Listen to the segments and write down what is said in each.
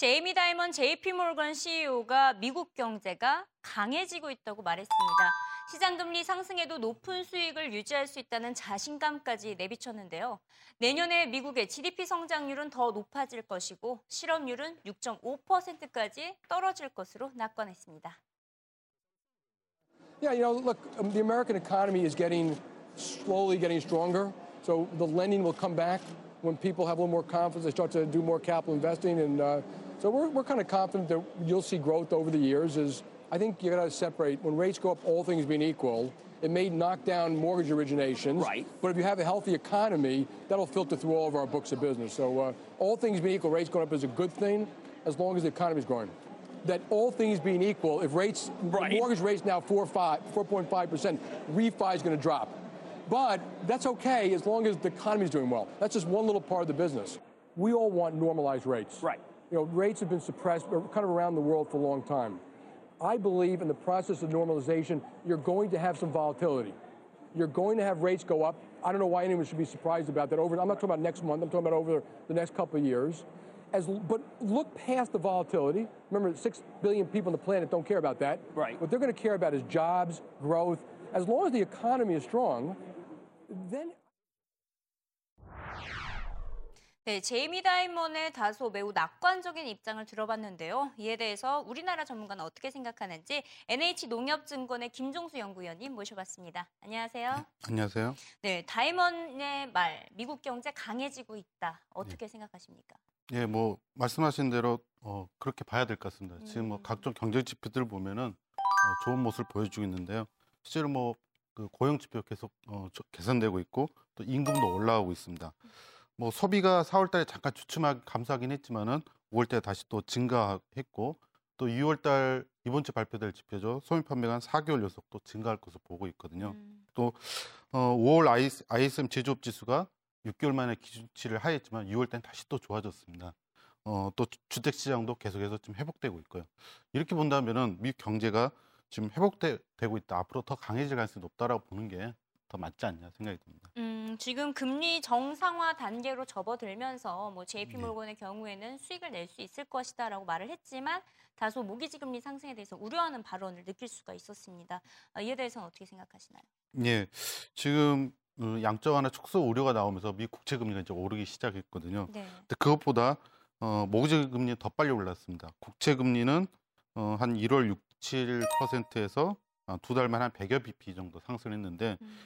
제이미 다이먼 JP몰건 CEO가 미국 경제가 강해지고 있다고 말했습니다. 시장 금리 상승에도 높은 수익을 유지할 수 있다는 자신감까지 내비쳤는데요. 내년에 미국의 GDP 성장률은 더 높아질 것이고 실업률은 6.5%까지 떨어질 것으로 낙관했습니다. Yeah, you know, look, um, the American economy is getting slowly getting stronger. So the lending will come back when people have a little more confidence. They start to do more capital investing, and uh, so we're we're kind of confident that you'll see growth over the years. Is I think you got to separate when rates go up, all things being equal. It may knock down mortgage originations, Right. But if you have a healthy economy, that'll filter through all of our books of business. So uh, all things being equal, rates going up is a good thing as long as the economy is growing. That all things being equal, if rates, Right. mortgage rates now four five, 4.5 percent, refi is going to drop. But that's okay as long as the economy is doing well. That's just one little part of the business. We all want normalized rates. Right. You know, rates have been suppressed kind of around the world for a long time. I believe in the process of normalization, you're going to have some volatility. You're going to have rates go up. I don't know why anyone should be surprised about that. Over, I'm not talking about next month. I'm talking about over the next couple of years. As, but look past the volatility. Remember, six billion people on the planet don't care about that. Right. What they're going to care about is jobs, growth. As long as the economy is strong, then 네, 제이미 다이먼의 다소 매우 낙관적인 입장을 들어봤는데요. 이에 대해서 우리나라 전문가는 어떻게 생각하는지 NH농협증권의 김종수 연구위원님 모셔봤습니다. 안녕하세요. 안녕하세요. 네, 다이먼의 말, 미국 경제 강해지고 있다. 어떻게 생각하십니까? 예, 뭐 말씀하신 대로 어, 그렇게 봐야 될 것 같습니다. 지금 뭐 음. 각종 경제 지표들 보면은 어, 좋은 모습을 보여주고 있는데요. 실제로 뭐 그 고용 지표 계속 어, 저- 개선되고 있고 또 임금도 올라가고 있습니다. 뭐 소비가 4월 달에 잠깐 주춤하게 감소하긴 했지만은 5월 달에 다시 또 증가했고 또 6월 달 이번 주 발표될 지표죠. 소비 판매가 한 4개월 연속 또 증가할 것으로 보고 있거든요. 음, 어, 5월 IS, ISM 제조업 지수가 6개월 만에 기준치를 하였지만 6월 때는 다시 또 좋아졌습니다. 어, 또 주- 주택 시장도 계속해서 지금 회복되고 있고요. 이렇게 본다면은 미국 경제가 지금 회복되고 있다. 앞으로 더 강해질 가능성이 높다라고 보는 게 더 맞지 않냐 생각이 듭니다. 음, 지금 금리 정상화 단계로 접어들면서 뭐 JP 네. 몰건의 경우에는 수익을 낼 수 있을 것이다라고 말을 했지만 다소 모기지 금리 상승에 대해서 우려하는 발언을 느낄 수가 있었습니다. 아, 이에 대해서는 어떻게 생각하시나요? 예, 지금 어, 양적 완화 축소 우려가 나오면서 미 국채 금리가 이제 오르기 시작했거든요. 네. 근데 그것보다 어, 모기지 금리 더 빨리 올랐습니다. 국채 금리는 어, 한 1월 6, 7%에서 어, 두 달만 한 100여 bp 정도 상승했는데 음,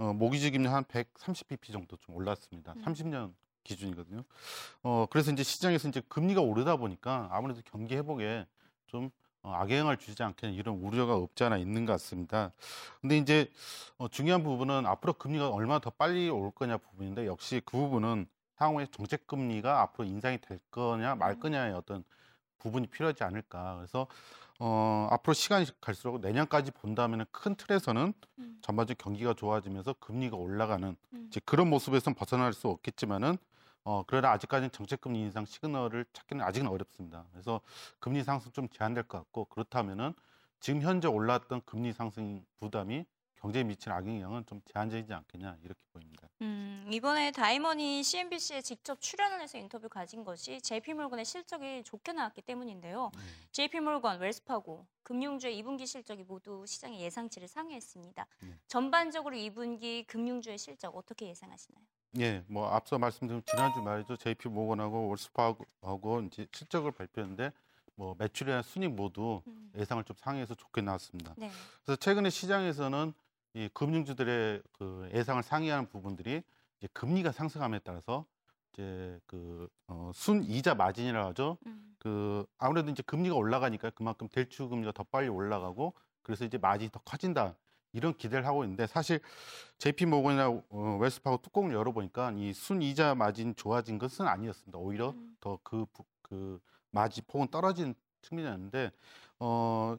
어, 모기지 금리 한 130 bp 정도 좀 올랐습니다. 음. 30년 기준이거든요. 어, 그래서 이제 시장에서 이제 금리가 오르다 보니까 아무래도 경기 회복에 좀 어, 악영향을 주지 않겠냐 이런 우려가 없지 않아 있는 것 같습니다. 근데 이제 어, 중요한 부분은 앞으로 금리가 얼마나 더 빨리 올 거냐 부분인데 역시 그 부분은 향후에 정책 금리가 앞으로 인상이 될 거냐 말 음. 거냐의 어떤 부분이 필요하지 않을까. 그래서 어, 앞으로 시간이 갈수록 내년까지 본다면 큰 틀에서는 음. 전반적인 경기가 좋아지면서 금리가 올라가는 음. 이제 그런 모습에선 벗어날 수 없겠지만은 어, 그러나 아직까지는 정책금리 인상 시그널을 찾기는 아직은 어렵습니다. 그래서 금리 상승 좀 제한될 것 같고 그렇다면은 지금 현재 올랐던 금리 상승 부담이 경제에 미치는 악영향은 좀 제한적이지 않겠냐 이렇게 보입니다. 음, 이번에 다이먼이 CNBC에 직접 출연을 해서 인터뷰 가진 것이 JP몰건의 실적이 좋게 나왔기 때문인데요. 네. JP몰건, 웰스파고, 금융주의 2분기 실적이 모두 시장의 예상치를 상회했습니다. 네. 전반적으로 2분기 금융주의 실적 어떻게 예상하시나요? 예, 뭐 앞서 말씀드린 지난주 말이죠. JP 모건하고 월스파하고 이제 실적을 발표했는데 뭐 매출이나 순익 모두 음. 예상을 좀 상회해서 좋게 나왔습니다. 네. 그래서 최근에 시장에서는 이 금융주들의 그 예상을 상회하는 부분들이 이제 금리가 상승함에 따라서 이제 그 어, 순이자 마진이라고 하죠. 음. 그 아무래도 이제 금리가 올라가니까 그만큼 대출 금리가 더 빨리 올라가고 그래서 이제 마진이 더 커진다 이런 기대를 하고 있는데 사실 JP 모건이나 어, 웰스파고 뚜껑을 열어보니까 이 순이자 마진 좋아진 것은 아니었습니다. 오히려 음. 더그 그 마진 폭은 떨어진 측면이었는데 어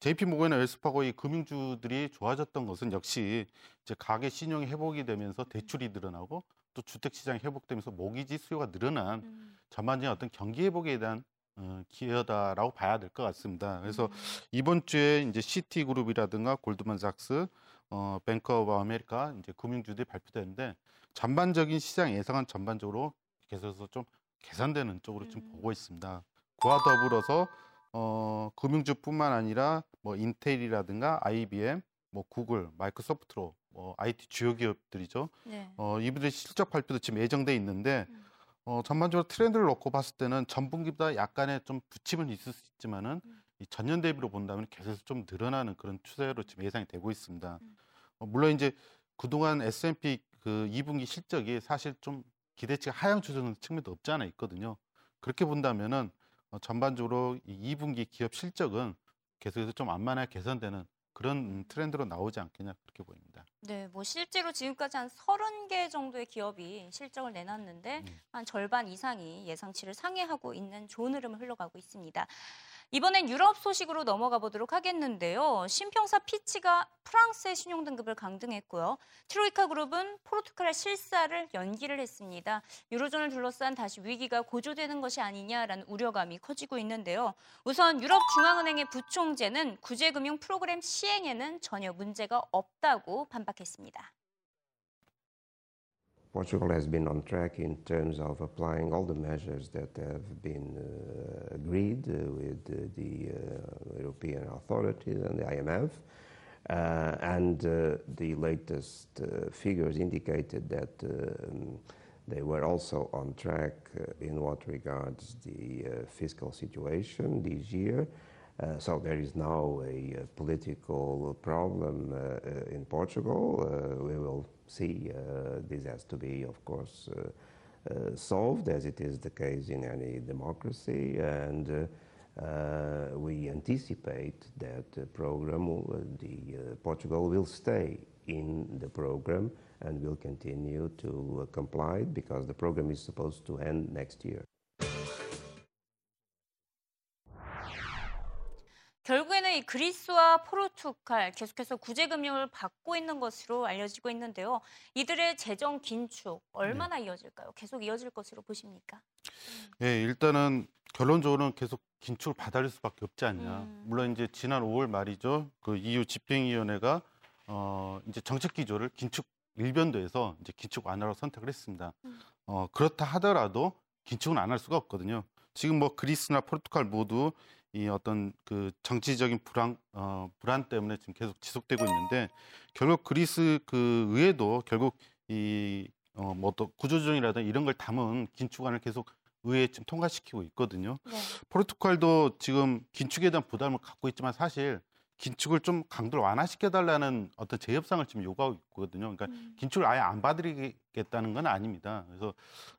JP 모건이나 웰스파고의 금융주들이 좋아졌던 것은 역시 이제 가계 신용이 회복이 되면서 대출이 늘어나고 또 주택 시장이 회복되면서 모기지 수요가 늘어난 음. 전반적인 어떤 경기 회복에 대한 어, 기여다라고 봐야 될 것 같습니다. 그래서 음. 이번 주에 이제 시티 그룹이라든가 골드만삭스, 어, 뱅크 오브 아메리카 이제 금융주들이 발표되는데 전반적인 시장 예상은 전반적으로 계속해서 좀 개선되는 쪽으로 좀 음. 보고 있습니다. 그와 더불어서 어, 금융주뿐만 아니라 뭐 인텔이라든가 IBM, 뭐 구글, 마이크로소프트로 뭐 IT 주요 기업들이죠. 네. 어, 이분들의 실적 발표도 지금 예정돼 있는데 음. 어, 전반적으로 트렌드를 놓고 봤을 때는 전분기보다 약간의 좀 부침은 있을 수 있지만은 음. 이 전년 대비로 본다면 계속 좀 늘어나는 그런 추세로 지금 예상이 되고 있습니다. 음. 어, 물론 이제 그동안 S&P 그 2분기 실적이 사실 좀 기대치가 하향 조정된 측면도 없지 않아 있거든요. 그렇게 본다면은 어, 전반적으로 이 2분기 기업 실적은 계속해서 좀 완만하게 개선되는 그런 음, 트렌드로 나오지 않겠냐 그렇게 보입니다. 네, 뭐 실제로 지금까지 한 30개 정도의 기업이 실적을 내놨는데 음. 한 절반 이상이 예상치를 상회하고 있는 좋은 흐름을 흘러가고 있습니다. 이번엔 유럽 소식으로 넘어가 보도록 하겠는데요. 신평사 피치가 프랑스의 신용 등급을 강등했고요. 트로이카 그룹은 포르투갈의 실사를 연기를 했습니다. 유로존을 둘러싼 다시 위기가 고조되는 것이 아니냐라는 우려감이 커지고 있는데요. 우선 유럽 중앙은행의 부총재는 구제금융 프로그램 시행에는 전혀 문제가 없다고 반박했습니다. Portugal has been on track in terms of applying all the measures that have been uh, agreed uh, with uh, the European authorities and the IMF. Uh, and uh, the latest uh, figures indicated that um, they were also on track in what regards the fiscal situation this year. Uh, so there is now a, uh political problem uh, uh, in Portugal. Uh, we will see. Uh, this has to be, of course, uh, uh, solved, as it is the case in any democracy. And uh, uh, we anticipate that the program, will- the uh, Portugal will stay in the program and will continue to uh, comply because the program is supposed to end next year. 결국에는 이 그리스와 포르투갈 계속해서 구제금융을 받고 있는 것으로 알려지고 있는데요. 이들의 재정 긴축 얼마나 이어질까요? 계속 이어질 것으로 보십니까? 예, 일단은 결론적으로는 계속 긴축을 받아들일 수밖에 없지 않냐. 음. 물론 이제 지난 5월 말이죠. 그 EU 집행위원회가 어 이제 정책 기조를 긴축 일변도에서 이제 긴축 완화로 선택을 했습니다. 음. 어 그렇다 하더라도 긴축은 안 할 수가 없거든요. 지금 뭐 그리스나 포르투갈 모두 이 어떤 그 정치적인 불안 어 불안 때문에 지금 계속 지속되고 있는데 결국 그리스 그 의회도 결국 이어뭐 또 구조조정이라든 이런 걸 담은 긴축안을 계속 의회에 지금 통과시키고 있거든요. 네. 포르투갈도 지금 긴축에 대한 부담을 갖고 있지만 사실 긴축을 좀 강도를 완화시켜 달라는 어떤 재협상을 지금 요구하고 있거든요. 그러니까 음. 긴축을 아예 안 받아들이겠다는 건 아닙니다. 그래서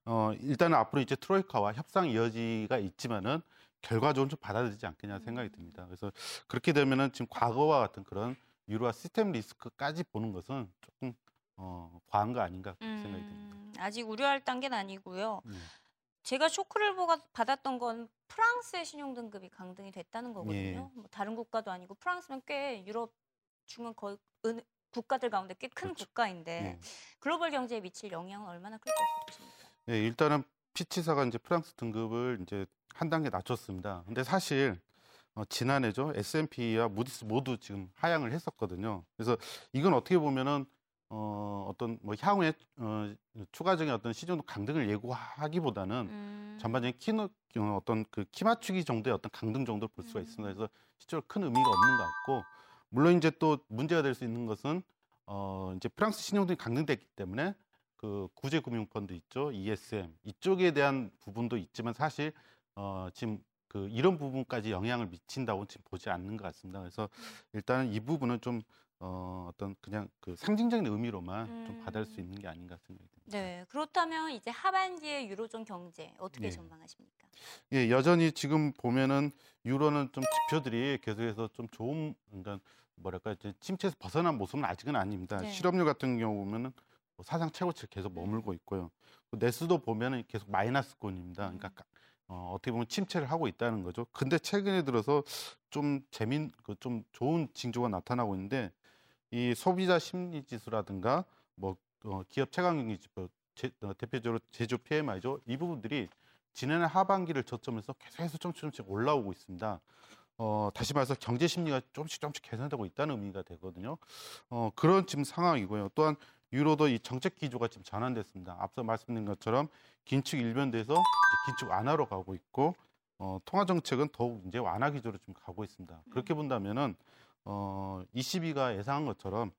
어 일단은 앞으로 이제 트로이카와 협상 여지가 있지만은 결과적으로 좀 받아들이지 않겠냐 생각이 듭니다. 그래서 그렇게 되면은 지금 과거와 같은 그런 유로화 시스템 리스크까지 보는 것은 조금 어 과한 거 아닌가 생각이 듭니다. 음, 아직 우려할 단계는 아니고요. 네. 제가 쇼크를 받았던 건 프랑스의 신용 등급이 강등이 됐다는 예. 거거든요. 뭐 다른 국가도 아니고 프랑스는 꽤 유럽 중은 거의 은, 국가들 가운데 꽤큰 그렇죠. 국가인데 네. 글로벌 경제에 미칠 영향은 얼마나 클 보십니까? 네, 일단은 피치사가 이제 프랑스 등급을 이제 한 단계 낮췄습니다. 근데 사실 어, 지난해죠 S&P와 무디스 모두 지금 하향을 했었거든요. 그래서 이건 어떻게 보면은 어, 어떤 뭐 향후에 어, 추가적인 어떤 시중 강등을 예고하기보다는 음, 전반적인 키노 어, 어떤 그 키 맞추기 정도의 어떤 강등 정도를 볼 수가 있습니다. 음. 그래서 실제로 큰 의미가 없는 것 같고 물론 이제 또 문제가 될 수 있는 것은 어 이제 프랑스 신용등이 강등됐기 때문에 그 구제금융펀드 있죠 ESM 이쪽에 대한 부분도 있지만 사실 어 지금 그 이런 부분까지 영향을 미친다고 지금 보지 않는 것 같습니다. 그래서 음. 일단은 이 부분은 좀 어, 어떤 그냥 그 상징적인 의미로만 좀 받을 수 음. 있는 게 아닌가 생각이 듭니다. 네, 그렇다면 이제 하반기의 유로존 경제 어떻게 네. 전망하십니까? 예, 여전히 지금 보면은 유로는 좀 지표들이 계속해서 좀 좋은 그러니까 뭐랄까 이제 침체에서 벗어난 모습은 아직은 아닙니다. 네. 실업률 같은 경우 보면은 뭐 사상 최고치를 계속 머물고 있고요. 내수도 보면은 계속 마이너스권입니다. 그러니까 가- 어, 어떻게 보면 침체를 하고 있다는 거죠. 근데 최근에 들어서 좀 재민 그좀 좋은 징조가 나타나고 있는데 이 소비자 심리 지수라든가 뭐 어, 기업 체감 경기 지표 제- 어, 대표적으로 제조 PMI죠. 이 부분들이 지난해 하반기를 저점에서 계속해서 조금씩 조금씩 올라오고 있습니다. 어, 다시 말해서 경제 심리가 조금씩 조금씩 개선되고 있다는 의미가 되거든요. 어, 그런 지금 상황이고요. 또한 유로도 이 정책 기조가 지금 전환됐습니다. 앞서 말씀드린 것처럼 긴축 일변돼서 긴축 완화로 가고 있고 어, 통화 정책은 더욱 이제 완화 기조로 좀 가고 있습니다. 그렇게 본다면은 어, 22가 예상한 것처럼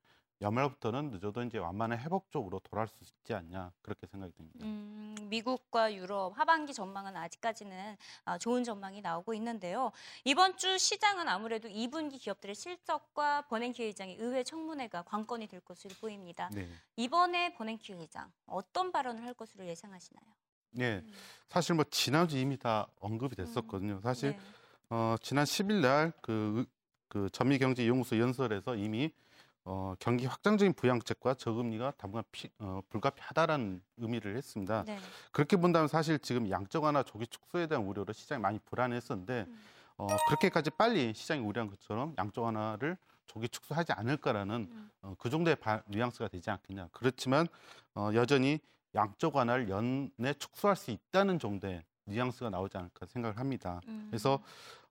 연말부터는 늦어도 이제 완만한 회복 쪽으로 돌아올 수 있지 않냐 그렇게 생각이 듭니다. 음, 미국과 유럽 하반기 전망은 아직까지는 아, 좋은 전망이 나오고 있는데요. 이번 주 시장은 아무래도 2분기 기업들의 실적과 버냉키 회장의 의회 청문회가 관건이 될 것으로 보입니다. 네. 이번에 버냉키 회장 어떤 발언을 할 것으로 예상하시나요? 네. 사실 뭐 지난주 이미 다 언급이 됐었거든요. 사실 네. 어, 지난 10일 날그 그 전미경제연구소 연설에서 이미 어, 경기 확장적인 부양책과 저금리가 당분간 피, 어, 불가피하다라는 의미를 했습니다. 네. 그렇게 본다면 사실 지금 양적 완화 조기 축소에 대한 우려로 시장이 많이 불안했었는데 음. 어, 그렇게까지 빨리 시장이 우려한 것처럼 양적 완화를 조기 축소하지 않을까라는 음. 어, 그 정도의 바, 뉘앙스가 되지 않겠냐. 그렇지만 어, 여전히 양적 완화를 연내 축소할 수 있다는 정도의 뉘앙스가 나오지 않을까 생각을 합니다. 음. 그래서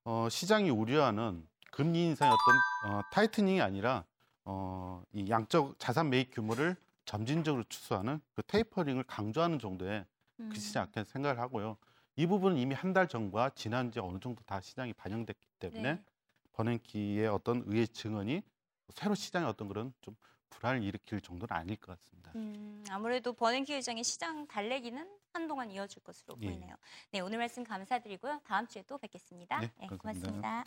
어, 시장이 우려하는 금리 인상의 어떤 어, 타이트닝이 아니라 어, 이 양적 자산 매입 규모를 점진적으로 축소하는 그 테이퍼링을 강조하는 정도의 음. 그치지 않게 생각을 하고요. 이 부분은 이미 한 달 전과 지난주에 어느 정도 다 시장이 반영됐기 때문에 네. 버냉키의 어떤 의회 증언이 새로 시장에 어떤 그런 좀 불안을 일으킬 정도는 아닐 것 같습니다. 음, 아무래도 버냉키 회장의 시장 달래기는 한동안 이어질 것으로 예. 보이네요. 네, 오늘 말씀 감사드리고요. 다음 주에 또 뵙겠습니다. 네, 고맙습니다.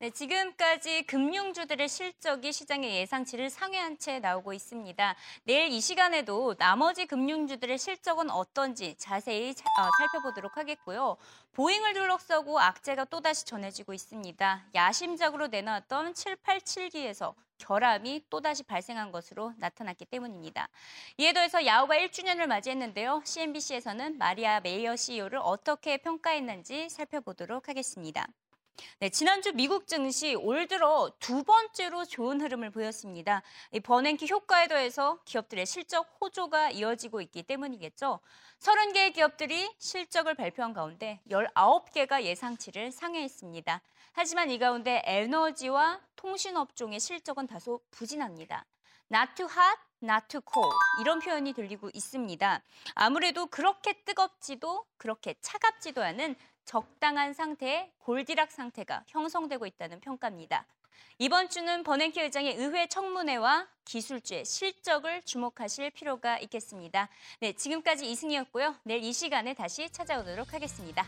네, 지금까지 금융주들의 실적이 시장의 예상치를 상회한 채 나오고 있습니다. 내일 이 시간에도 나머지 금융주들의 실적은 어떤지 자세히 차- 어, 살펴보도록 하겠고요. 보잉을 둘러싸고 악재가 또다시 전해지고 있습니다. 야심작으로 내놨던 787기에서 결함이 또다시 발생한 것으로 나타났기 때문입니다. 이에 더해서 야후가 1주년을 맞이했는데요. CNBC에서는 마리아 메이어 CEO를 어떻게 평가했는지 살펴보도록 하겠습니다. 네, 지난주 미국 증시 올 들어 두 번째로 좋은 흐름을 보였습니다. 이 버냉키 효과에 더해서 기업들의 실적 호조가 이어지고 있기 때문이겠죠. 30개의 기업들이 실적을 발표한 가운데 19개가 예상치를 상회했습니다. 하지만 이 가운데 에너지와 통신업종의 실적은 다소 부진합니다. not too hot, not too cold 이런 표현이 들리고 있습니다. 아무래도 그렇게 뜨겁지도 그렇게 차갑지도 않은 적당한 상태의 골디락 상태가 형성되고 있다는 평가입니다. 이번 주는 버냉키 의장의 의회 청문회와 기술주의 실적을 주목하실 필요가 있겠습니다. 네, 지금까지 이승이었고요. 내일 이 시간에 다시 찾아오도록 하겠습니다.